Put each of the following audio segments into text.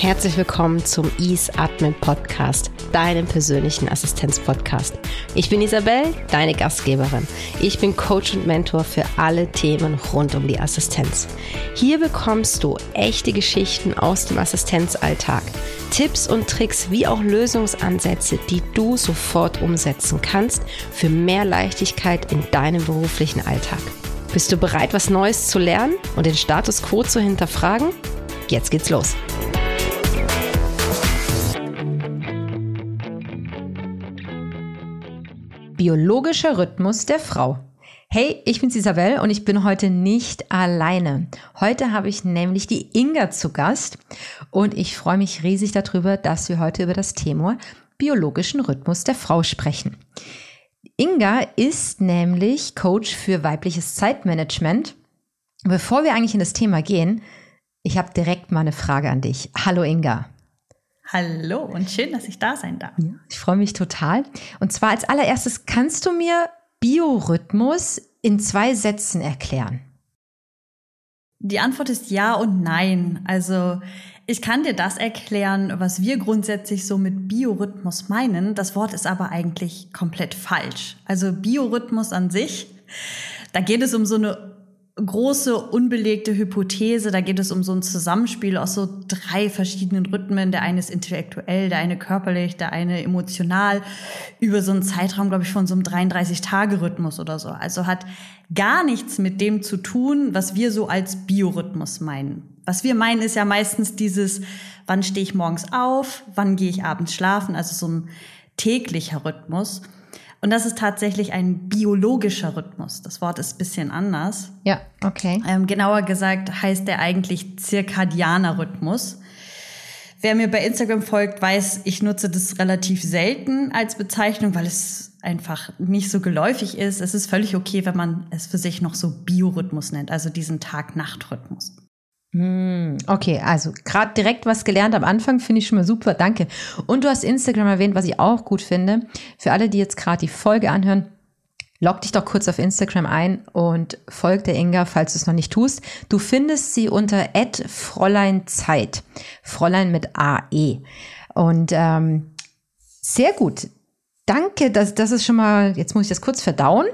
Herzlich willkommen zum Ease Admin Podcast, deinem persönlichen Assistenzpodcast. Ich bin Isabel, deine Gastgeberin. Ich bin Coach und Mentor für alle Themen rund um die Assistenz. Hier bekommst du echte Geschichten aus dem Assistenzalltag, Tipps und Tricks wie auch Lösungsansätze, die du sofort umsetzen kannst für mehr Leichtigkeit in deinem beruflichen Alltag. Bist du bereit, was Neues zu lernen und den Status quo zu hinterfragen? Jetzt geht's los. Biologischer Rhythmus der Frau. Hey, ich bin's Isabel und ich bin heute nicht alleine. Heute habe ich nämlich die Inga zu Gast und ich freue mich riesig darüber, dass wir heute über das Thema biologischen Rhythmus der Frau sprechen. Inga ist nämlich Coach für weibliches Zeitmanagement. Bevor wir eigentlich in das Thema gehen, ich habe direkt mal eine Frage an dich. Hallo Inga. Hallo und schön, dass ich da sein darf. Ja, ich freue mich total. Und zwar als allererstes, kannst du mir Biorhythmus in zwei Sätzen erklären? Die Antwort ist ja und nein. Also ich kann dir das erklären, was wir grundsätzlich so mit Biorhythmus meinen. Das Wort ist aber eigentlich komplett falsch. Also Biorhythmus an sich, da geht es um so eine große unbelegte Hypothese. Da geht es um so ein Zusammenspiel aus so drei verschiedenen Rhythmen. Der eine ist intellektuell, der eine körperlich, der eine emotional. Über so einen Zeitraum, glaube ich, von so einem 33-Tage-Rhythmus oder so. Also hat gar nichts mit dem zu tun, was wir so als Biorhythmus meinen. Was wir meinen, ist ja meistens dieses, wann stehe ich morgens auf, wann gehe ich abends schlafen, also so ein täglicher Rhythmus. Und das ist tatsächlich ein biologischer Rhythmus. Das Wort ist ein bisschen anders. Ja, okay. Ähm, genauer gesagt heißt der eigentlich zirkadianer Rhythmus. Wer mir bei Instagram folgt, weiß, ich nutze das relativ selten als Bezeichnung, weil es einfach nicht so geläufig ist. Es ist völlig okay, wenn man es für sich noch so Biorhythmus nennt, also diesen Tag-Nacht-Rhythmus. Hm, okay, also gerade direkt was gelernt am Anfang, finde ich schon mal super, danke. Und du hast Instagram erwähnt, was ich auch gut finde. Für alle, die jetzt gerade die Folge anhören, log dich doch kurz auf Instagram ein und folg der Inga, falls du es noch nicht tust. Du findest sie unter Fräulein Zeit. Fräulein mit AE. Und ähm, sehr gut. Danke, das, das ist schon mal, jetzt muss ich das kurz verdauen.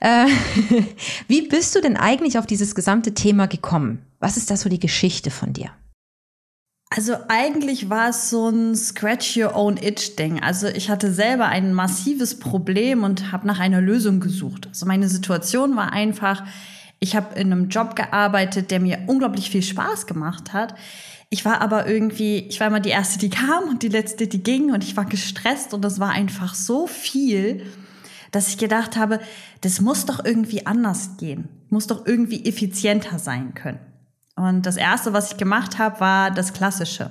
Äh, wie bist du denn eigentlich auf dieses gesamte Thema gekommen? Was ist da so die Geschichte von dir? Also eigentlich war es so ein Scratch Your Own Itch Ding. Also ich hatte selber ein massives Problem und habe nach einer Lösung gesucht. Also meine Situation war einfach, ich habe in einem Job gearbeitet, der mir unglaublich viel Spaß gemacht hat. Ich war aber irgendwie, ich war immer die erste, die kam und die letzte, die ging und ich war gestresst und das war einfach so viel, dass ich gedacht habe, das muss doch irgendwie anders gehen, muss doch irgendwie effizienter sein können. Und das erste, was ich gemacht habe, war das Klassische.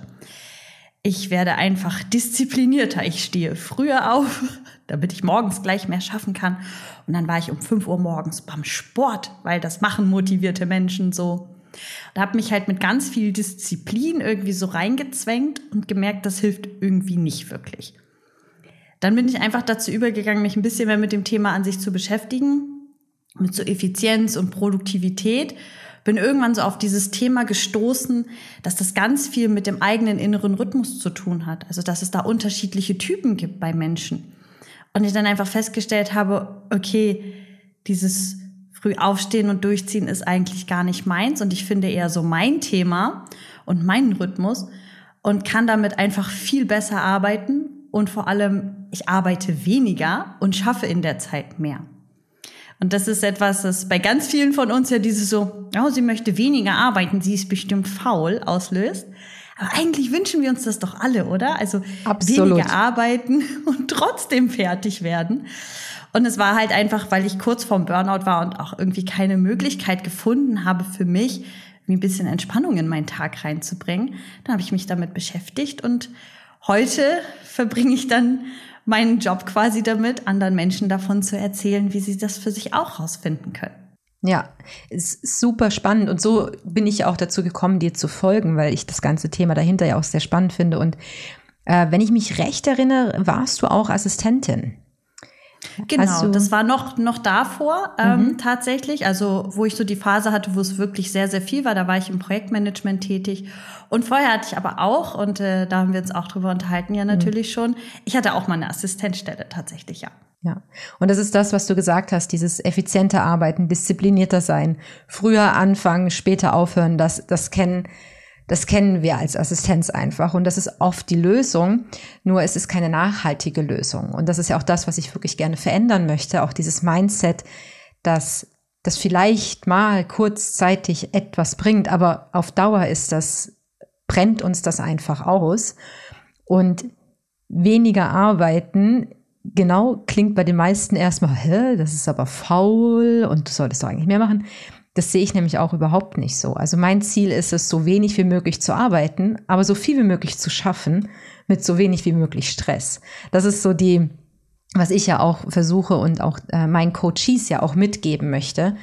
Ich werde einfach disziplinierter. Ich stehe früher auf, damit ich morgens gleich mehr schaffen kann. Und dann war ich um 5 Uhr morgens beim Sport, weil das machen motivierte Menschen so. Da habe mich halt mit ganz viel Disziplin irgendwie so reingezwängt und gemerkt, das hilft irgendwie nicht wirklich. Dann bin ich einfach dazu übergegangen, mich ein bisschen mehr mit dem Thema an sich zu beschäftigen, mit so Effizienz und Produktivität. Bin irgendwann so auf dieses Thema gestoßen, dass das ganz viel mit dem eigenen inneren Rhythmus zu tun hat. Also, dass es da unterschiedliche Typen gibt bei Menschen. Und ich dann einfach festgestellt habe, okay, dieses früh aufstehen und durchziehen ist eigentlich gar nicht meins und ich finde eher so mein Thema und meinen Rhythmus und kann damit einfach viel besser arbeiten und vor allem ich arbeite weniger und schaffe in der Zeit mehr. Und das ist etwas, das bei ganz vielen von uns ja dieses so, oh, sie möchte weniger arbeiten, sie ist bestimmt faul auslöst. Aber eigentlich wünschen wir uns das doch alle, oder? Also Absolut. weniger arbeiten und trotzdem fertig werden. Und es war halt einfach, weil ich kurz vorm Burnout war und auch irgendwie keine Möglichkeit gefunden habe für mich, ein bisschen Entspannung in meinen Tag reinzubringen. Dann habe ich mich damit beschäftigt und heute verbringe ich dann meinen Job quasi damit, anderen Menschen davon zu erzählen, wie sie das für sich auch rausfinden können. Ja, ist super spannend und so bin ich auch dazu gekommen, dir zu folgen, weil ich das ganze Thema dahinter ja auch sehr spannend finde. Und äh, wenn ich mich recht erinnere, warst du auch Assistentin. Genau, das war noch, noch davor ähm, mhm. tatsächlich. Also wo ich so die Phase hatte, wo es wirklich sehr, sehr viel war, da war ich im Projektmanagement tätig. Und vorher hatte ich aber auch, und äh, da haben wir uns auch drüber unterhalten, ja natürlich mhm. schon, ich hatte auch mal eine Assistenzstelle tatsächlich, ja. Ja, und das ist das, was du gesagt hast, dieses effiziente Arbeiten, disziplinierter sein, früher anfangen, später aufhören, das, das kennen das kennen wir als Assistenz einfach und das ist oft die Lösung, nur es ist keine nachhaltige Lösung. Und das ist ja auch das, was ich wirklich gerne verändern möchte, auch dieses Mindset, dass das vielleicht mal kurzzeitig etwas bringt, aber auf Dauer ist das, brennt uns das einfach aus. Und weniger arbeiten, genau, klingt bei den meisten erstmal, hä, das ist aber faul und du solltest doch eigentlich mehr machen. Das sehe ich nämlich auch überhaupt nicht so. Also mein Ziel ist es, so wenig wie möglich zu arbeiten, aber so viel wie möglich zu schaffen mit so wenig wie möglich Stress. Das ist so die, was ich ja auch versuche und auch äh, meinen Coaches ja auch mitgeben möchte.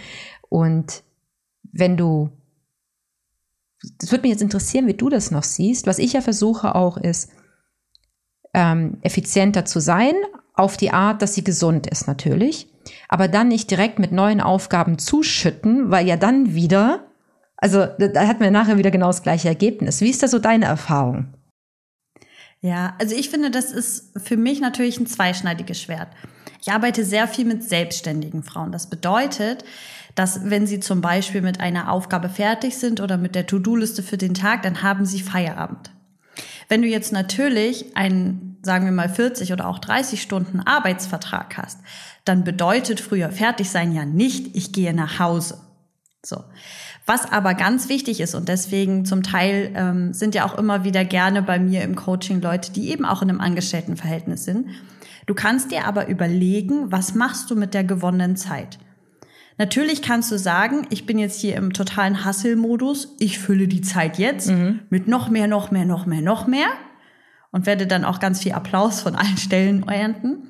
Und wenn du, das würde mich jetzt interessieren, wie du das noch siehst. Was ich ja versuche auch ist, ähm, effizienter zu sein, auf die Art, dass sie gesund ist natürlich aber dann nicht direkt mit neuen Aufgaben zuschütten, weil ja dann wieder, also da hat man nachher wieder genau das gleiche Ergebnis. Wie ist da so deine Erfahrung? Ja, also ich finde, das ist für mich natürlich ein zweischneidiges Schwert. Ich arbeite sehr viel mit selbstständigen Frauen. Das bedeutet, dass wenn sie zum Beispiel mit einer Aufgabe fertig sind oder mit der To-Do-Liste für den Tag, dann haben sie Feierabend. Wenn du jetzt natürlich einen, sagen wir mal 40 oder auch 30 Stunden Arbeitsvertrag hast, dann bedeutet früher fertig sein ja nicht, ich gehe nach Hause. So. Was aber ganz wichtig ist und deswegen zum Teil ähm, sind ja auch immer wieder gerne bei mir im Coaching Leute, die eben auch in einem Angestelltenverhältnis sind. Du kannst dir aber überlegen, was machst du mit der gewonnenen Zeit? Natürlich kannst du sagen, ich bin jetzt hier im totalen Hustle-Modus, ich fülle die Zeit jetzt mhm. mit noch mehr, noch mehr, noch mehr, noch mehr und werde dann auch ganz viel Applaus von allen Stellen ernten.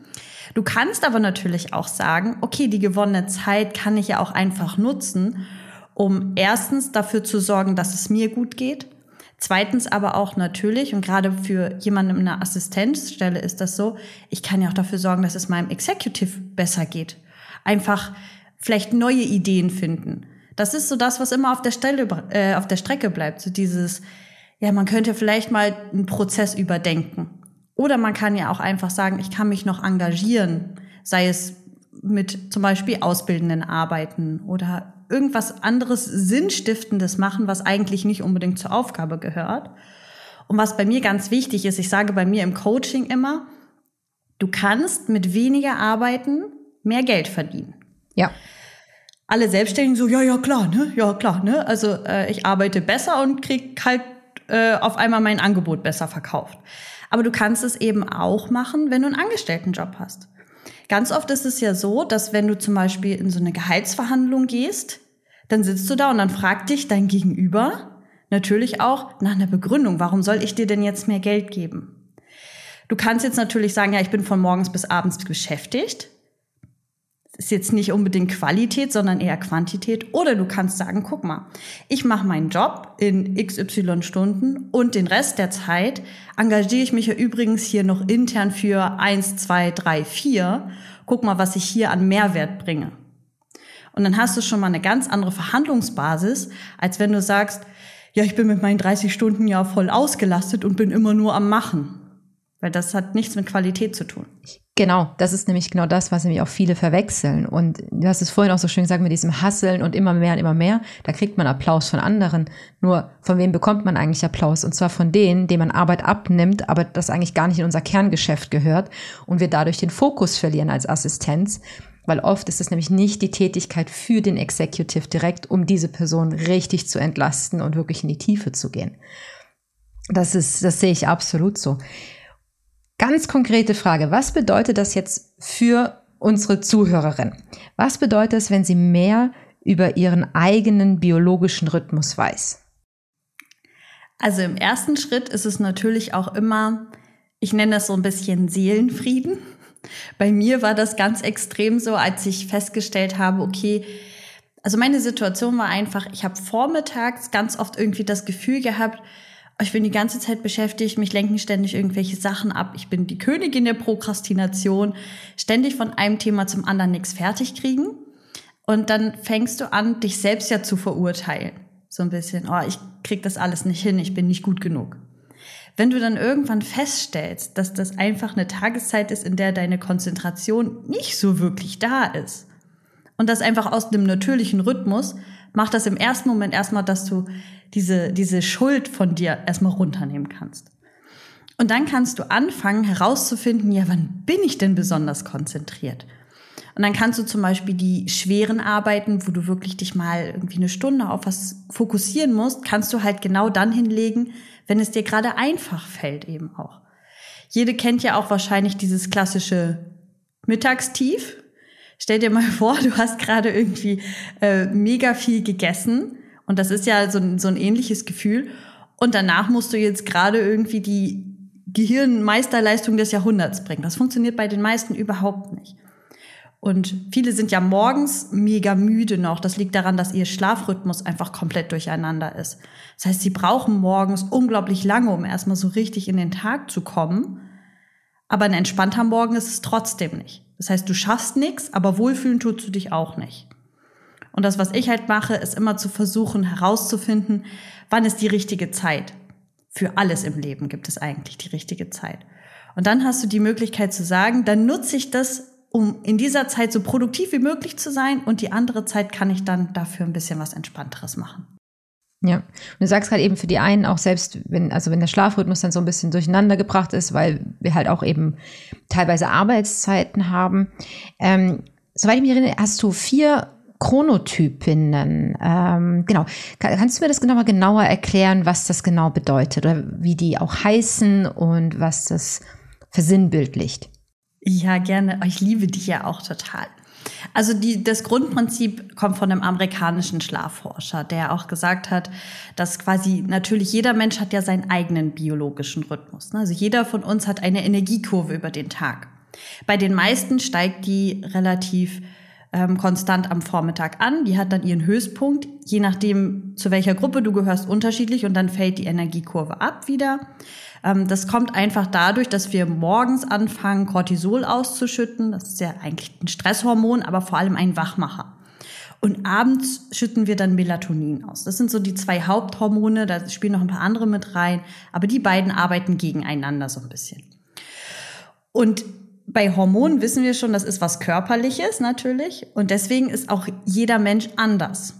Du kannst aber natürlich auch sagen, okay, die gewonnene Zeit kann ich ja auch einfach nutzen, um erstens dafür zu sorgen, dass es mir gut geht. Zweitens aber auch natürlich, und gerade für jemanden in einer Assistenzstelle ist das so, ich kann ja auch dafür sorgen, dass es meinem Executive besser geht. Einfach vielleicht neue Ideen finden. Das ist so das, was immer auf der Stelle, äh, auf der Strecke bleibt. So dieses, ja, man könnte vielleicht mal einen Prozess überdenken. Oder man kann ja auch einfach sagen, ich kann mich noch engagieren, sei es mit zum Beispiel ausbildenden Arbeiten oder irgendwas anderes Sinnstiftendes machen, was eigentlich nicht unbedingt zur Aufgabe gehört. Und was bei mir ganz wichtig ist, ich sage bei mir im Coaching immer, du kannst mit weniger Arbeiten mehr Geld verdienen. Ja. Alle Selbstständigen so, ja, ja, klar, ne, ja, klar, ne. Also äh, ich arbeite besser und krieg halt äh, auf einmal mein Angebot besser verkauft. Aber du kannst es eben auch machen, wenn du einen Angestelltenjob hast. Ganz oft ist es ja so, dass wenn du zum Beispiel in so eine Gehaltsverhandlung gehst, dann sitzt du da und dann fragt dich dein Gegenüber natürlich auch nach einer Begründung. Warum soll ich dir denn jetzt mehr Geld geben? Du kannst jetzt natürlich sagen, ja, ich bin von morgens bis abends beschäftigt ist jetzt nicht unbedingt Qualität, sondern eher Quantität. Oder du kannst sagen, guck mal, ich mache meinen Job in XY Stunden und den Rest der Zeit engagiere ich mich ja übrigens hier noch intern für eins, zwei, drei, vier. Guck mal, was ich hier an Mehrwert bringe. Und dann hast du schon mal eine ganz andere Verhandlungsbasis, als wenn du sagst, ja, ich bin mit meinen 30 Stunden ja voll ausgelastet und bin immer nur am Machen. Weil das hat nichts mit Qualität zu tun. Genau, das ist nämlich genau das, was nämlich auch viele verwechseln. Und du hast es vorhin auch so schön gesagt mit diesem Hasseln und immer mehr und immer mehr. Da kriegt man Applaus von anderen. Nur von wem bekommt man eigentlich Applaus? Und zwar von denen, denen man Arbeit abnimmt, aber das eigentlich gar nicht in unser Kerngeschäft gehört und wir dadurch den Fokus verlieren als Assistenz. Weil oft ist es nämlich nicht die Tätigkeit für den Executive direkt, um diese Person richtig zu entlasten und wirklich in die Tiefe zu gehen. Das ist, das sehe ich absolut so. Ganz konkrete Frage. Was bedeutet das jetzt für unsere Zuhörerin? Was bedeutet es, wenn sie mehr über ihren eigenen biologischen Rhythmus weiß? Also im ersten Schritt ist es natürlich auch immer, ich nenne das so ein bisschen Seelenfrieden. Bei mir war das ganz extrem so, als ich festgestellt habe, okay, also meine Situation war einfach, ich habe vormittags ganz oft irgendwie das Gefühl gehabt, ich bin die ganze Zeit beschäftigt, mich lenken ständig irgendwelche Sachen ab. Ich bin die Königin der Prokrastination, ständig von einem Thema zum anderen nichts fertig kriegen. Und dann fängst du an, dich selbst ja zu verurteilen. So ein bisschen, oh, ich krieg das alles nicht hin, ich bin nicht gut genug. Wenn du dann irgendwann feststellst, dass das einfach eine Tageszeit ist, in der deine Konzentration nicht so wirklich da ist und das einfach aus einem natürlichen Rhythmus, macht das im ersten Moment erstmal, dass du diese, diese Schuld von dir erstmal runternehmen kannst. Und dann kannst du anfangen herauszufinden, ja, wann bin ich denn besonders konzentriert? Und dann kannst du zum Beispiel die schweren Arbeiten, wo du wirklich dich mal irgendwie eine Stunde auf was fokussieren musst, kannst du halt genau dann hinlegen, wenn es dir gerade einfach fällt eben auch. Jede kennt ja auch wahrscheinlich dieses klassische Mittagstief. Stell dir mal vor, du hast gerade irgendwie äh, mega viel gegessen und das ist ja so, so ein ähnliches Gefühl. Und danach musst du jetzt gerade irgendwie die Gehirnmeisterleistung des Jahrhunderts bringen. Das funktioniert bei den meisten überhaupt nicht. Und viele sind ja morgens mega müde noch. Das liegt daran, dass ihr Schlafrhythmus einfach komplett durcheinander ist. Das heißt, sie brauchen morgens unglaublich lange, um erstmal so richtig in den Tag zu kommen. Aber ein entspannter Morgen ist es trotzdem nicht. Das heißt, du schaffst nichts, aber wohlfühlen tust du dich auch nicht. Und das, was ich halt mache, ist immer zu versuchen herauszufinden, wann ist die richtige Zeit. Für alles im Leben gibt es eigentlich die richtige Zeit. Und dann hast du die Möglichkeit zu sagen, dann nutze ich das, um in dieser Zeit so produktiv wie möglich zu sein und die andere Zeit kann ich dann dafür ein bisschen was Entspannteres machen. Ja, und du sagst gerade eben für die einen auch selbst, wenn, also wenn der Schlafrhythmus dann so ein bisschen durcheinander gebracht ist, weil wir halt auch eben teilweise Arbeitszeiten haben. Ähm, soweit ich mich erinnere, hast du vier Chronotypinnen. Ähm, genau. Kannst du mir das nochmal genauer erklären, was das genau bedeutet oder wie die auch heißen und was das versinnbildlicht? Ja, gerne. Ich liebe die ja auch total. Also die, das Grundprinzip kommt von einem amerikanischen Schlafforscher, der auch gesagt hat, dass quasi natürlich jeder Mensch hat ja seinen eigenen biologischen Rhythmus. Ne? Also jeder von uns hat eine Energiekurve über den Tag. Bei den meisten steigt die relativ ähm, konstant am Vormittag an. Die hat dann ihren Höchstpunkt, je nachdem, zu welcher Gruppe du gehörst, unterschiedlich und dann fällt die Energiekurve ab wieder. Ähm, das kommt einfach dadurch, dass wir morgens anfangen, Cortisol auszuschütten. Das ist ja eigentlich ein Stresshormon, aber vor allem ein Wachmacher. Und abends schütten wir dann Melatonin aus. Das sind so die zwei Haupthormone, da spielen noch ein paar andere mit rein, aber die beiden arbeiten gegeneinander so ein bisschen. Und bei Hormonen wissen wir schon, das ist was Körperliches natürlich. Und deswegen ist auch jeder Mensch anders.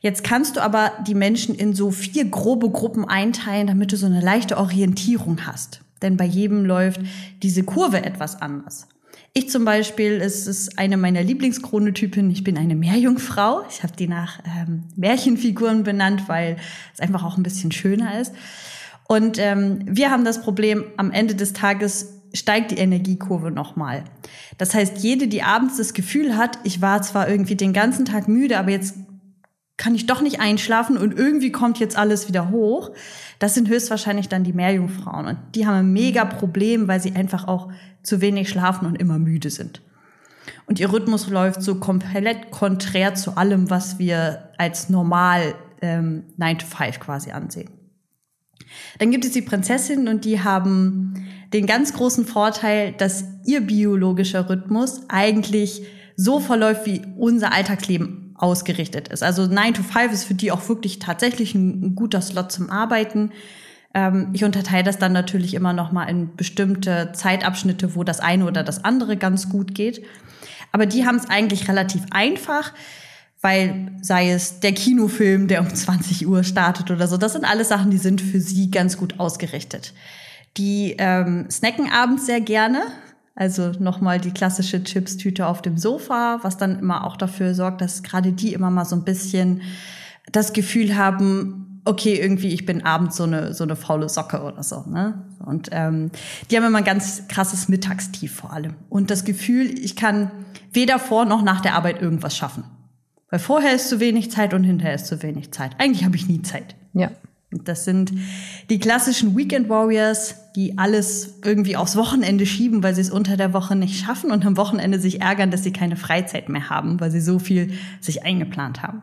Jetzt kannst du aber die Menschen in so vier grobe Gruppen einteilen, damit du so eine leichte Orientierung hast. Denn bei jedem läuft diese Kurve etwas anders. Ich zum Beispiel, es ist eine meiner Lieblingschronotypen. Ich bin eine Meerjungfrau. Ich habe die nach ähm, Märchenfiguren benannt, weil es einfach auch ein bisschen schöner ist. Und ähm, wir haben das Problem, am Ende des Tages steigt die Energiekurve nochmal. Das heißt, jede, die abends das Gefühl hat, ich war zwar irgendwie den ganzen Tag müde, aber jetzt kann ich doch nicht einschlafen und irgendwie kommt jetzt alles wieder hoch. Das sind höchstwahrscheinlich dann die Meerjungfrauen. Und die haben ein mega Problem, weil sie einfach auch zu wenig schlafen und immer müde sind. Und ihr Rhythmus läuft so komplett konträr zu allem, was wir als normal ähm, 9 to 5 quasi ansehen. Dann gibt es die Prinzessinnen und die haben den ganz großen Vorteil, dass ihr biologischer Rhythmus eigentlich so verläuft, wie unser Alltagsleben ausgerichtet ist. Also 9 to 5 ist für die auch wirklich tatsächlich ein, guter Slot zum Arbeiten. Ähm, ich unterteile das dann natürlich immer noch mal in bestimmte Zeitabschnitte, wo das eine oder das andere ganz gut geht. Aber die haben es eigentlich relativ einfach weil sei es der Kinofilm, der um 20 Uhr startet oder so, das sind alles Sachen, die sind für sie ganz gut ausgerichtet. Die ähm, snacken abends sehr gerne, also nochmal die klassische Chips-Tüte auf dem Sofa, was dann immer auch dafür sorgt, dass gerade die immer mal so ein bisschen das Gefühl haben, okay, irgendwie ich bin abends so eine so eine faule Socke oder so. Ne? Und ähm, die haben immer ein ganz krasses Mittagstief vor allem und das Gefühl, ich kann weder vor noch nach der Arbeit irgendwas schaffen. Weil vorher ist zu wenig Zeit und hinterher ist zu wenig Zeit. Eigentlich habe ich nie Zeit. Ja. Das sind die klassischen Weekend Warriors, die alles irgendwie aufs Wochenende schieben, weil sie es unter der Woche nicht schaffen und am Wochenende sich ärgern, dass sie keine Freizeit mehr haben, weil sie so viel sich eingeplant haben.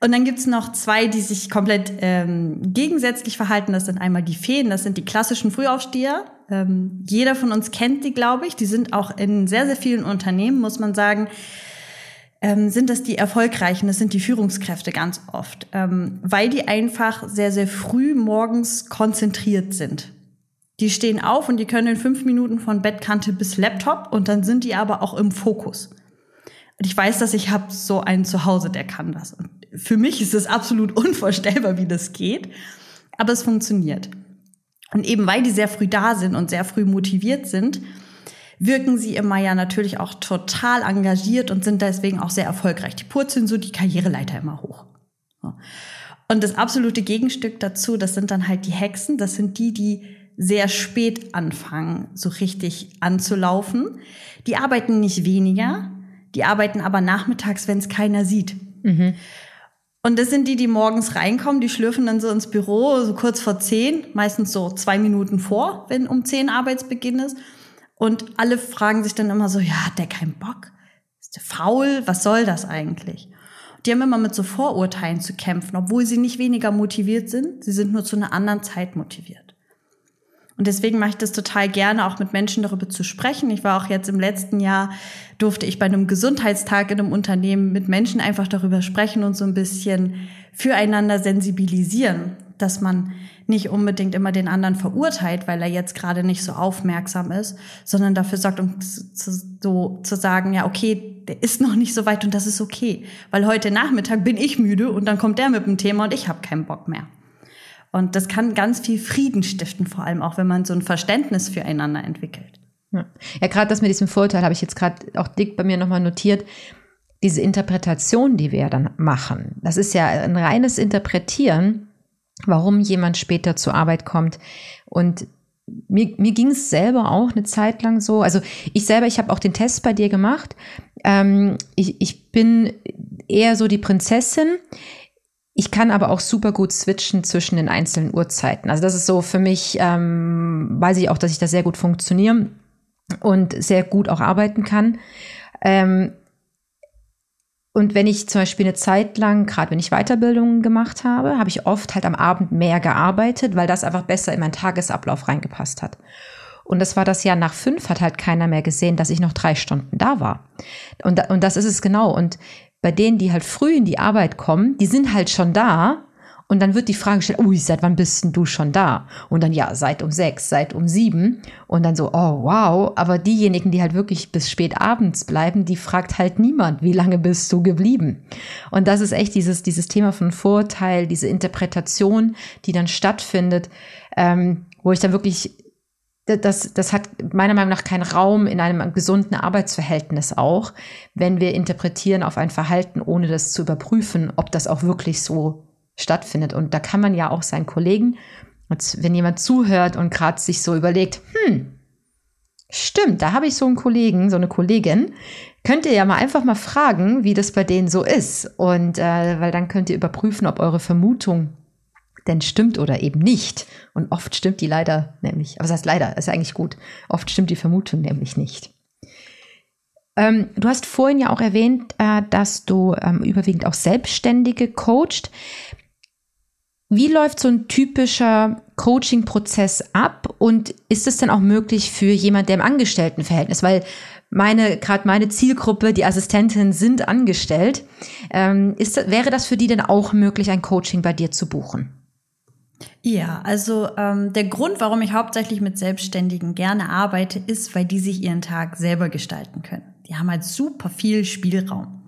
Und dann gibt's noch zwei, die sich komplett ähm, gegensätzlich verhalten. Das sind einmal die Feen, das sind die klassischen Frühaufsteher. Ähm, jeder von uns kennt die, glaube ich. Die sind auch in sehr, sehr vielen Unternehmen, muss man sagen, ähm, sind das die Erfolgreichen, das sind die Führungskräfte ganz oft, ähm, weil die einfach sehr, sehr früh morgens konzentriert sind. Die stehen auf und die können in fünf Minuten von Bettkante bis Laptop und dann sind die aber auch im Fokus. Und ich weiß, dass ich habe so einen zu Hause, der kann das. Und für mich ist es absolut unvorstellbar, wie das geht, aber es funktioniert. Und eben weil die sehr früh da sind und sehr früh motiviert sind, wirken sie immer ja natürlich auch total engagiert und sind deswegen auch sehr erfolgreich. Die purzeln so die Karriereleiter immer hoch. Und das absolute Gegenstück dazu, das sind dann halt die Hexen. Das sind die, die sehr spät anfangen, so richtig anzulaufen. Die arbeiten nicht weniger, die arbeiten aber nachmittags, wenn es keiner sieht. Mhm. Und das sind die, die morgens reinkommen, die schlürfen dann so ins Büro, so kurz vor zehn, meistens so zwei Minuten vor, wenn um zehn Arbeitsbeginn ist. Und alle fragen sich dann immer so, ja, hat der keinen Bock? Ist der faul? Was soll das eigentlich? Die haben immer mit so Vorurteilen zu kämpfen, obwohl sie nicht weniger motiviert sind. Sie sind nur zu einer anderen Zeit motiviert. Und deswegen mache ich das total gerne, auch mit Menschen darüber zu sprechen. Ich war auch jetzt im letzten Jahr, durfte ich bei einem Gesundheitstag in einem Unternehmen mit Menschen einfach darüber sprechen und so ein bisschen füreinander sensibilisieren, dass man nicht unbedingt immer den anderen verurteilt, weil er jetzt gerade nicht so aufmerksam ist, sondern dafür sorgt, um zu, so zu sagen, ja, okay, der ist noch nicht so weit und das ist okay. Weil heute Nachmittag bin ich müde und dann kommt der mit dem Thema und ich habe keinen Bock mehr. Und das kann ganz viel Frieden stiften, vor allem auch, wenn man so ein Verständnis füreinander entwickelt. Ja, ja gerade das mit diesem Vorteil habe ich jetzt gerade auch dick bei mir nochmal notiert. Diese Interpretation, die wir dann machen, das ist ja ein reines Interpretieren, warum jemand später zur Arbeit kommt. Und mir, mir ging es selber auch eine Zeit lang so. Also ich selber, ich habe auch den Test bei dir gemacht. Ähm, ich, ich bin eher so die Prinzessin. Ich kann aber auch super gut switchen zwischen den einzelnen Uhrzeiten. Also das ist so für mich, ähm, weiß ich auch, dass ich da sehr gut funktioniere und sehr gut auch arbeiten kann. Ähm, und wenn ich zum Beispiel eine Zeit lang, gerade wenn ich Weiterbildungen gemacht habe, habe ich oft halt am Abend mehr gearbeitet, weil das einfach besser in meinen Tagesablauf reingepasst hat. Und das war das Jahr nach fünf, hat halt keiner mehr gesehen, dass ich noch drei Stunden da war. Und, und das ist es genau. Und bei denen, die halt früh in die Arbeit kommen, die sind halt schon da. Und dann wird die Frage gestellt, ui, seit wann bist denn du schon da? Und dann, ja, seit um sechs, seit um sieben. Und dann so, oh, wow. Aber diejenigen, die halt wirklich bis spät abends bleiben, die fragt halt niemand, wie lange bist du geblieben? Und das ist echt dieses, dieses Thema von Vorteil, diese Interpretation, die dann stattfindet, ähm, wo ich dann wirklich das, das hat meiner Meinung nach keinen Raum in einem gesunden Arbeitsverhältnis auch, wenn wir interpretieren auf ein Verhalten, ohne das zu überprüfen, ob das auch wirklich so stattfindet. Und da kann man ja auch seinen Kollegen, wenn jemand zuhört und gerade sich so überlegt, hm, stimmt, da habe ich so einen Kollegen, so eine Kollegin, könnt ihr ja mal einfach mal fragen, wie das bei denen so ist. Und äh, weil dann könnt ihr überprüfen, ob eure Vermutung denn stimmt oder eben nicht. Und oft stimmt die leider nämlich, was heißt leider, ist eigentlich gut, oft stimmt die Vermutung nämlich nicht. Ähm, du hast vorhin ja auch erwähnt, äh, dass du ähm, überwiegend auch Selbstständige coacht. Wie läuft so ein typischer Coaching-Prozess ab und ist es denn auch möglich für jemand, der im Angestelltenverhältnis, weil meine, gerade meine Zielgruppe, die Assistentinnen sind angestellt, ähm, ist, wäre das für die denn auch möglich, ein Coaching bei dir zu buchen? Ja, also ähm, der Grund, warum ich hauptsächlich mit Selbstständigen gerne arbeite, ist, weil die sich ihren Tag selber gestalten können. Die haben halt super viel Spielraum.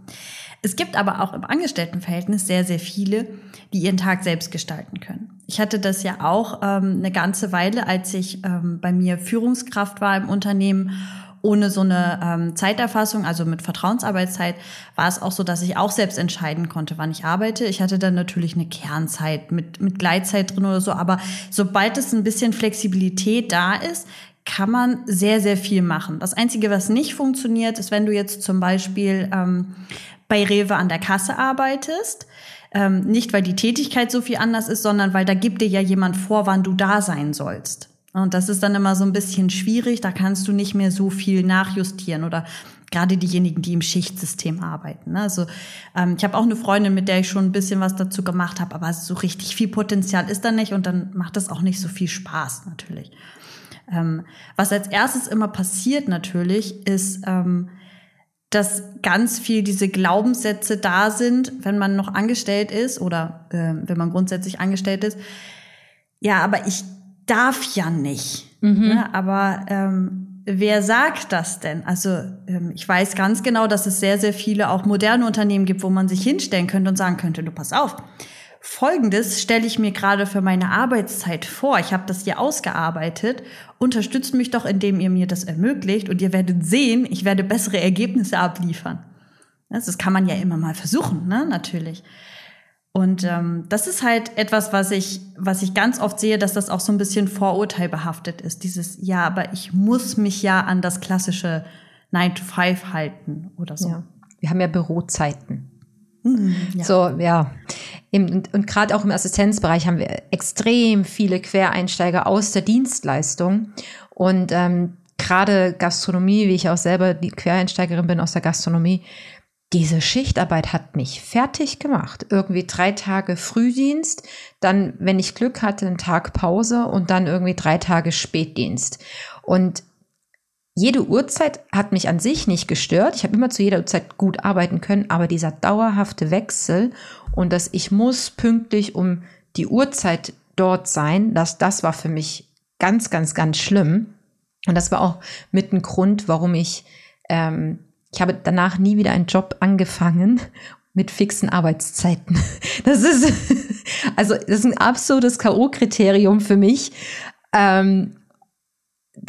Es gibt aber auch im Angestelltenverhältnis sehr, sehr viele, die ihren Tag selbst gestalten können. Ich hatte das ja auch ähm, eine ganze Weile, als ich ähm, bei mir Führungskraft war im Unternehmen ohne so eine ähm, Zeiterfassung, also mit Vertrauensarbeitszeit, war es auch so, dass ich auch selbst entscheiden konnte, wann ich arbeite. Ich hatte dann natürlich eine Kernzeit mit, mit Gleitzeit drin oder so, aber sobald es ein bisschen Flexibilität da ist, kann man sehr, sehr viel machen. Das Einzige, was nicht funktioniert, ist, wenn du jetzt zum Beispiel ähm, bei Rewe an der Kasse arbeitest, ähm, nicht weil die Tätigkeit so viel anders ist, sondern weil da gibt dir ja jemand vor, wann du da sein sollst. Und das ist dann immer so ein bisschen schwierig, da kannst du nicht mehr so viel nachjustieren oder gerade diejenigen, die im Schichtsystem arbeiten. Ne? Also ähm, ich habe auch eine Freundin, mit der ich schon ein bisschen was dazu gemacht habe, aber so richtig viel Potenzial ist da nicht und dann macht das auch nicht so viel Spaß natürlich. Ähm, was als erstes immer passiert natürlich, ist, ähm, dass ganz viel diese Glaubenssätze da sind, wenn man noch angestellt ist oder äh, wenn man grundsätzlich angestellt ist. Ja, aber ich darf ja nicht. Mhm. Ne? Aber ähm, wer sagt das denn? Also ähm, ich weiß ganz genau, dass es sehr, sehr viele auch moderne Unternehmen gibt, wo man sich hinstellen könnte und sagen könnte, du pass auf. Folgendes stelle ich mir gerade für meine Arbeitszeit vor. Ich habe das hier ausgearbeitet. Unterstützt mich doch, indem ihr mir das ermöglicht und ihr werdet sehen, ich werde bessere Ergebnisse abliefern. Das kann man ja immer mal versuchen, ne? natürlich. Und ähm, das ist halt etwas, was ich, was ich ganz oft sehe, dass das auch so ein bisschen vorurteilbehaftet ist. Dieses, ja, aber ich muss mich ja an das klassische 9 to 5 halten oder so. Ja. Wir haben ja Bürozeiten. Mhm, ja. So, ja. und, und gerade auch im Assistenzbereich haben wir extrem viele Quereinsteiger aus der Dienstleistung. Und ähm, gerade Gastronomie, wie ich auch selber die Quereinsteigerin bin aus der Gastronomie, diese Schichtarbeit hat mich fertig gemacht. Irgendwie drei Tage Frühdienst, dann, wenn ich Glück hatte, einen Tag Pause und dann irgendwie drei Tage Spätdienst. Und jede Uhrzeit hat mich an sich nicht gestört. Ich habe immer zu jeder Uhrzeit gut arbeiten können, aber dieser dauerhafte Wechsel und dass ich muss pünktlich um die Uhrzeit dort sein, das, das war für mich ganz, ganz, ganz schlimm. Und das war auch mit ein Grund, warum ich ähm, ich habe danach nie wieder einen Job angefangen mit fixen Arbeitszeiten. Das ist, also, das ist ein absolutes K.O.-Kriterium für mich ähm,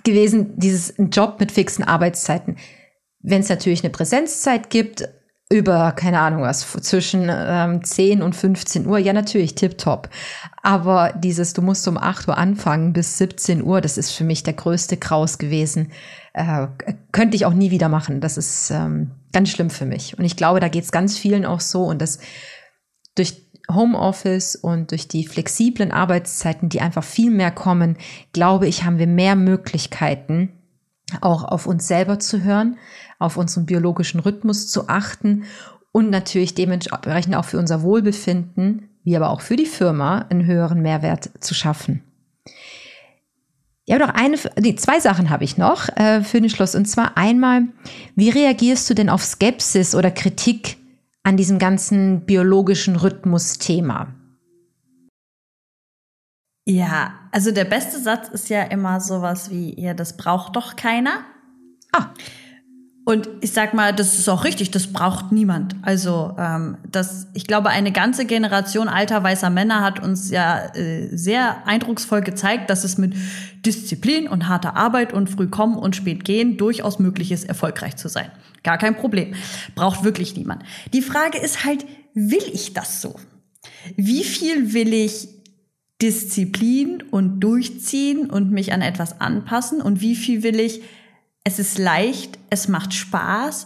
gewesen, dieses Job mit fixen Arbeitszeiten. Wenn es natürlich eine Präsenzzeit gibt, über, keine Ahnung was, zwischen ähm, 10 und 15 Uhr, ja natürlich, tipptopp. Aber dieses, du musst um 8 Uhr anfangen bis 17 Uhr, das ist für mich der größte Kraus gewesen. Äh, könnte ich auch nie wieder machen. Das ist ähm, ganz schlimm für mich. Und ich glaube, da geht es ganz vielen auch so. Und das durch Homeoffice und durch die flexiblen Arbeitszeiten, die einfach viel mehr kommen, glaube ich, haben wir mehr Möglichkeiten, auch auf uns selber zu hören, auf unseren biologischen Rhythmus zu achten und natürlich dementsprechend auch für unser Wohlbefinden, wie aber auch für die Firma, einen höheren Mehrwert zu schaffen. Ja, doch eine, nee, zwei Sachen habe ich noch äh, für den Schluss. Und zwar einmal, wie reagierst du denn auf Skepsis oder Kritik an diesem ganzen biologischen Rhythmus-Thema? Ja, also der beste Satz ist ja immer sowas wie, ja, das braucht doch keiner. Ah. Und ich sag mal, das ist auch richtig, das braucht niemand. Also ähm, das, ich glaube, eine ganze Generation alter weißer Männer hat uns ja äh, sehr eindrucksvoll gezeigt, dass es mit Disziplin und harter Arbeit und früh kommen und spät gehen durchaus möglich ist, erfolgreich zu sein. Gar kein Problem. Braucht wirklich niemand. Die Frage ist halt, will ich das so? Wie viel will ich Disziplin und durchziehen und mich an etwas anpassen und wie viel will ich es ist leicht, es macht Spaß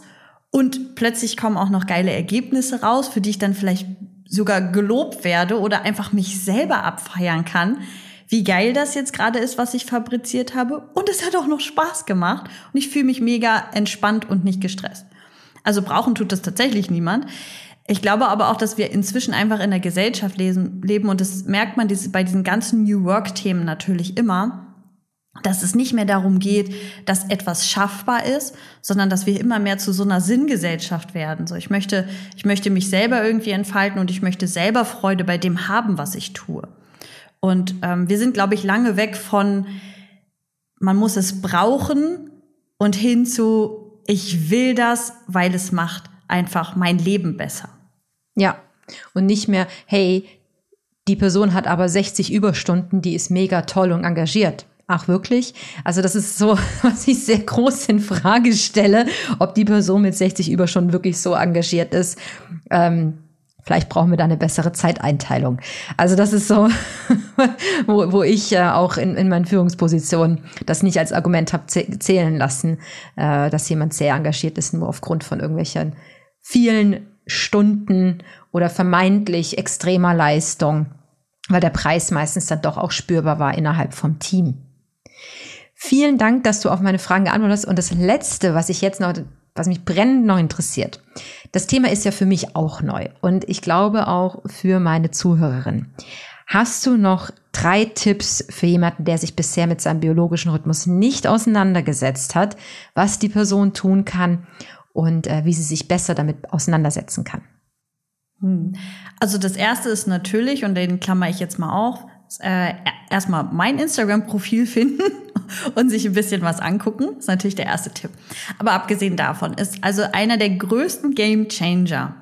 und plötzlich kommen auch noch geile Ergebnisse raus, für die ich dann vielleicht sogar gelobt werde oder einfach mich selber abfeiern kann, wie geil das jetzt gerade ist, was ich fabriziert habe. Und es hat auch noch Spaß gemacht und ich fühle mich mega entspannt und nicht gestresst. Also brauchen tut das tatsächlich niemand. Ich glaube aber auch, dass wir inzwischen einfach in der Gesellschaft leben und das merkt man bei diesen ganzen New Work-Themen natürlich immer dass es nicht mehr darum geht, dass etwas schaffbar ist, sondern dass wir immer mehr zu so einer Sinngesellschaft werden. So, ich möchte, ich möchte mich selber irgendwie entfalten und ich möchte selber Freude bei dem haben, was ich tue. Und ähm, wir sind, glaube ich, lange weg von, man muss es brauchen und hin zu, ich will das, weil es macht einfach mein Leben besser. Ja, und nicht mehr, hey, die Person hat aber 60 Überstunden, die ist mega toll und engagiert. Ach wirklich? Also das ist so, was ich sehr groß in Frage stelle, ob die Person mit 60 Überstunden wirklich so engagiert ist. Ähm, vielleicht brauchen wir da eine bessere Zeiteinteilung. Also das ist so, wo, wo ich äh, auch in, in meinen Führungspositionen das nicht als Argument habe zählen lassen, äh, dass jemand sehr engagiert ist, nur aufgrund von irgendwelchen vielen Stunden oder vermeintlich extremer Leistung, weil der Preis meistens dann doch auch spürbar war innerhalb vom Team. Vielen Dank, dass du auf meine Fragen geantwortet hast. Und das Letzte, was ich jetzt noch was mich brennend noch interessiert. Das Thema ist ja für mich auch neu und ich glaube auch für meine Zuhörerin. Hast du noch drei Tipps für jemanden, der sich bisher mit seinem biologischen Rhythmus nicht auseinandergesetzt hat, was die Person tun kann und äh, wie sie sich besser damit auseinandersetzen kann? Hm. Also das erste ist natürlich, und den klammer ich jetzt mal auf, äh, erstmal mein Instagram-Profil finden und sich ein bisschen was angucken. Das ist natürlich der erste Tipp. Aber abgesehen davon ist also einer der größten Game Changer.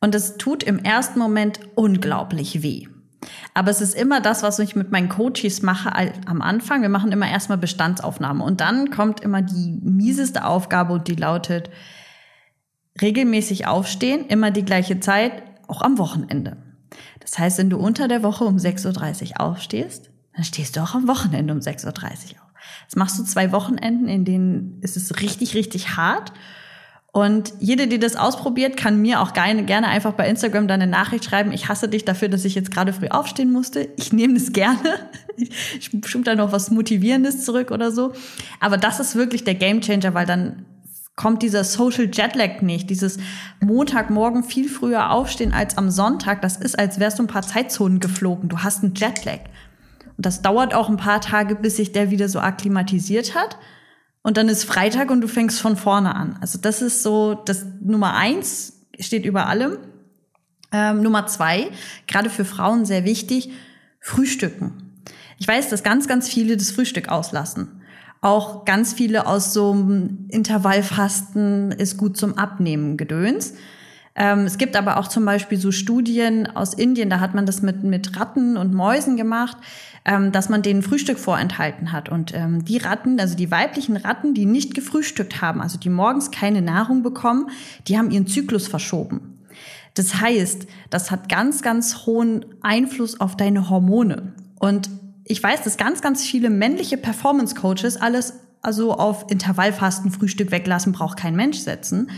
Und es tut im ersten Moment unglaublich weh. Aber es ist immer das, was ich mit meinen Coaches mache am Anfang. Wir machen immer erstmal Bestandsaufnahme und dann kommt immer die mieseste Aufgabe und die lautet regelmäßig aufstehen, immer die gleiche Zeit, auch am Wochenende. Das heißt, wenn du unter der Woche um 6.30 Uhr aufstehst, dann stehst du auch am Wochenende um 6.30 Uhr auf. Das machst du zwei Wochenenden, in denen ist es richtig, richtig hart. Und jede, die das ausprobiert, kann mir auch gerne, einfach bei Instagram dann eine Nachricht schreiben. Ich hasse dich dafür, dass ich jetzt gerade früh aufstehen musste. Ich nehme das gerne. Ich schub da noch was Motivierendes zurück oder so. Aber das ist wirklich der Gamechanger, weil dann kommt dieser Social Jetlag nicht. Dieses Montagmorgen viel früher aufstehen als am Sonntag. Das ist, als wärst du ein paar Zeitzonen geflogen. Du hast einen Jetlag. Das dauert auch ein paar Tage, bis sich der wieder so akklimatisiert hat. Und dann ist Freitag und du fängst von vorne an. Also das ist so, das Nummer eins steht über allem. Ähm, Nummer zwei, gerade für Frauen sehr wichtig, Frühstücken. Ich weiß, dass ganz, ganz viele das Frühstück auslassen. Auch ganz viele aus so einem Intervallfasten ist gut zum Abnehmen gedöns. Ähm, es gibt aber auch zum Beispiel so Studien aus Indien, da hat man das mit, mit Ratten und Mäusen gemacht ähm, dass man denen Frühstück vorenthalten hat. Und ähm, die Ratten, also die weiblichen Ratten, die nicht gefrühstückt haben, also die morgens keine Nahrung bekommen, die haben ihren Zyklus verschoben. Das heißt, das hat ganz, ganz hohen Einfluss auf deine Hormone. Und ich weiß, dass ganz, ganz viele männliche Performance Coaches alles also auf Intervallfasten, Frühstück weglassen, braucht kein Mensch setzen.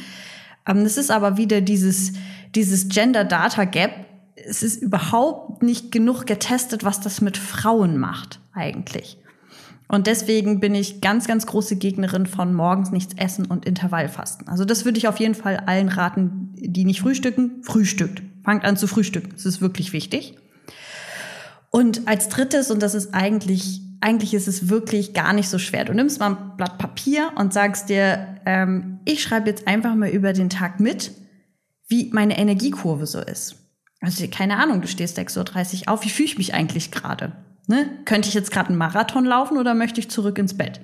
Ähm, das ist aber wieder dieses, dieses Gender Data Gap, es ist überhaupt nicht genug getestet, was das mit Frauen macht eigentlich. Und deswegen bin ich ganz, ganz große Gegnerin von morgens nichts essen und Intervallfasten. Also das würde ich auf jeden Fall allen raten, die nicht frühstücken, frühstückt. Fangt an zu frühstücken. Das ist wirklich wichtig. Und als drittes, und das ist eigentlich, eigentlich ist es wirklich gar nicht so schwer. Du nimmst mal ein Blatt Papier und sagst dir, ähm, ich schreibe jetzt einfach mal über den Tag mit, wie meine Energiekurve so ist. Also keine Ahnung, du stehst 6.30 Uhr auf. Wie fühle ich mich eigentlich gerade? Ne? Könnte ich jetzt gerade einen Marathon laufen oder möchte ich zurück ins Bett?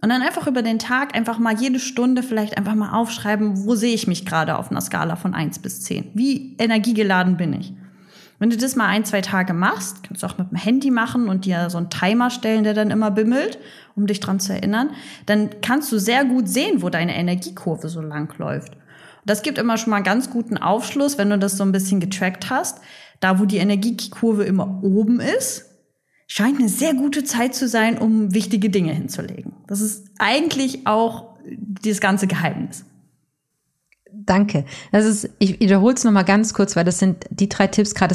Und dann einfach über den Tag einfach mal jede Stunde vielleicht einfach mal aufschreiben, wo sehe ich mich gerade auf einer Skala von 1 bis 10? Wie energiegeladen bin ich? Wenn du das mal ein, zwei Tage machst, kannst du auch mit dem Handy machen und dir so einen Timer stellen, der dann immer bimmelt, um dich dran zu erinnern, dann kannst du sehr gut sehen, wo deine Energiekurve so lang läuft. Das gibt immer schon mal ganz guten Aufschluss, wenn du das so ein bisschen getrackt hast. Da, wo die Energiekurve immer oben ist, scheint eine sehr gute Zeit zu sein, um wichtige Dinge hinzulegen. Das ist eigentlich auch das ganze Geheimnis. Danke. Das ist, ich wiederhole es nochmal ganz kurz, weil das sind die drei Tipps. Gerade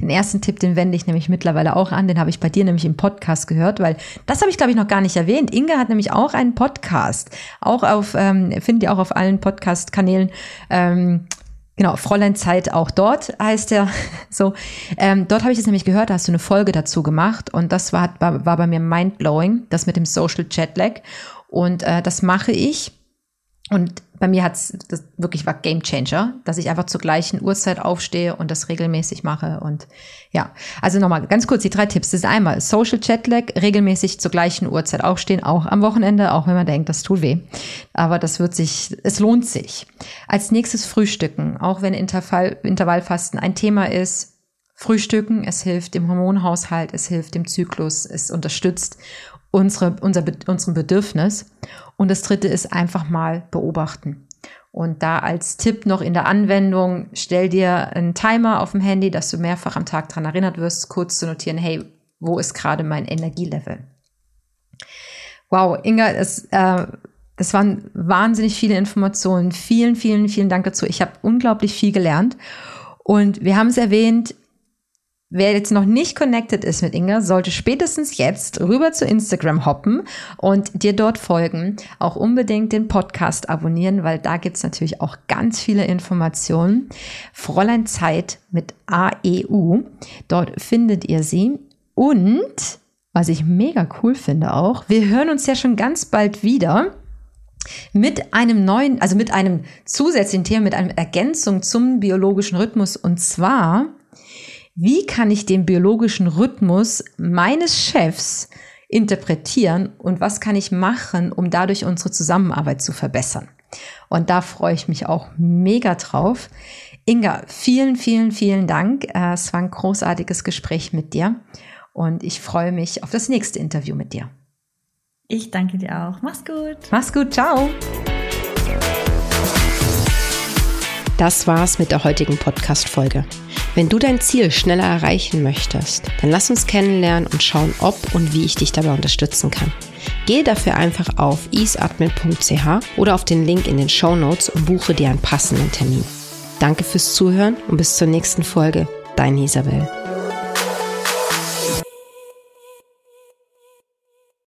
den ersten Tipp, den wende ich nämlich mittlerweile auch an. Den habe ich bei dir nämlich im Podcast gehört, weil das habe ich, glaube ich, noch gar nicht erwähnt. Inge hat nämlich auch einen Podcast. Auch auf, ähm, findet ihr auch auf allen Podcast-Kanälen. Ähm, Genau, Fräulein Zeit auch dort heißt er so. Ähm, dort habe ich es nämlich gehört, da hast du eine Folge dazu gemacht und das war, war, war bei mir mindblowing, das mit dem Social Jetlag. Und äh, das mache ich und bei mir hat's das wirklich war Game Changer, dass ich einfach zur gleichen Uhrzeit aufstehe und das regelmäßig mache. Und ja, also nochmal ganz kurz die drei Tipps. Das ist einmal Social Jetlag, regelmäßig zur gleichen Uhrzeit aufstehen, auch am Wochenende, auch wenn man denkt, das tut weh. Aber das wird sich, es lohnt sich. Als nächstes Frühstücken, auch wenn Intervall, Intervallfasten ein Thema ist. Frühstücken, es hilft dem Hormonhaushalt, es hilft dem Zyklus, es unterstützt unsere, unser, unseren Bedürfnis. Und das dritte ist einfach mal beobachten. Und da als Tipp noch in der Anwendung, stell dir einen Timer auf dem Handy, dass du mehrfach am Tag daran erinnert wirst, kurz zu notieren, hey, wo ist gerade mein Energielevel? Wow, Inga, es, äh, das waren wahnsinnig viele Informationen. Vielen, vielen, vielen Dank dazu. Ich habe unglaublich viel gelernt. Und wir haben es erwähnt, Wer jetzt noch nicht connected ist mit Inga, sollte spätestens jetzt rüber zu Instagram hoppen und dir dort folgen. Auch unbedingt den Podcast abonnieren, weil da gibt's natürlich auch ganz viele Informationen. Fräulein Zeit mit AEU. Dort findet ihr sie. Und, was ich mega cool finde auch, wir hören uns ja schon ganz bald wieder mit einem neuen, also mit einem zusätzlichen Thema, mit einer Ergänzung zum biologischen Rhythmus. Und zwar, wie kann ich den biologischen Rhythmus meines Chefs interpretieren und was kann ich machen, um dadurch unsere Zusammenarbeit zu verbessern? Und da freue ich mich auch mega drauf. Inga, vielen, vielen, vielen Dank. Äh, es war ein großartiges Gespräch mit dir und ich freue mich auf das nächste Interview mit dir. Ich danke dir auch. Mach's gut. Mach's gut. Ciao. Das war's mit der heutigen Podcast-Folge. Wenn du dein Ziel schneller erreichen möchtest, dann lass uns kennenlernen und schauen, ob und wie ich dich dabei unterstützen kann. Gehe dafür einfach auf easeadmin.ch oder auf den Link in den Show Notes und buche dir einen passenden Termin. Danke fürs Zuhören und bis zur nächsten Folge. Deine Isabel.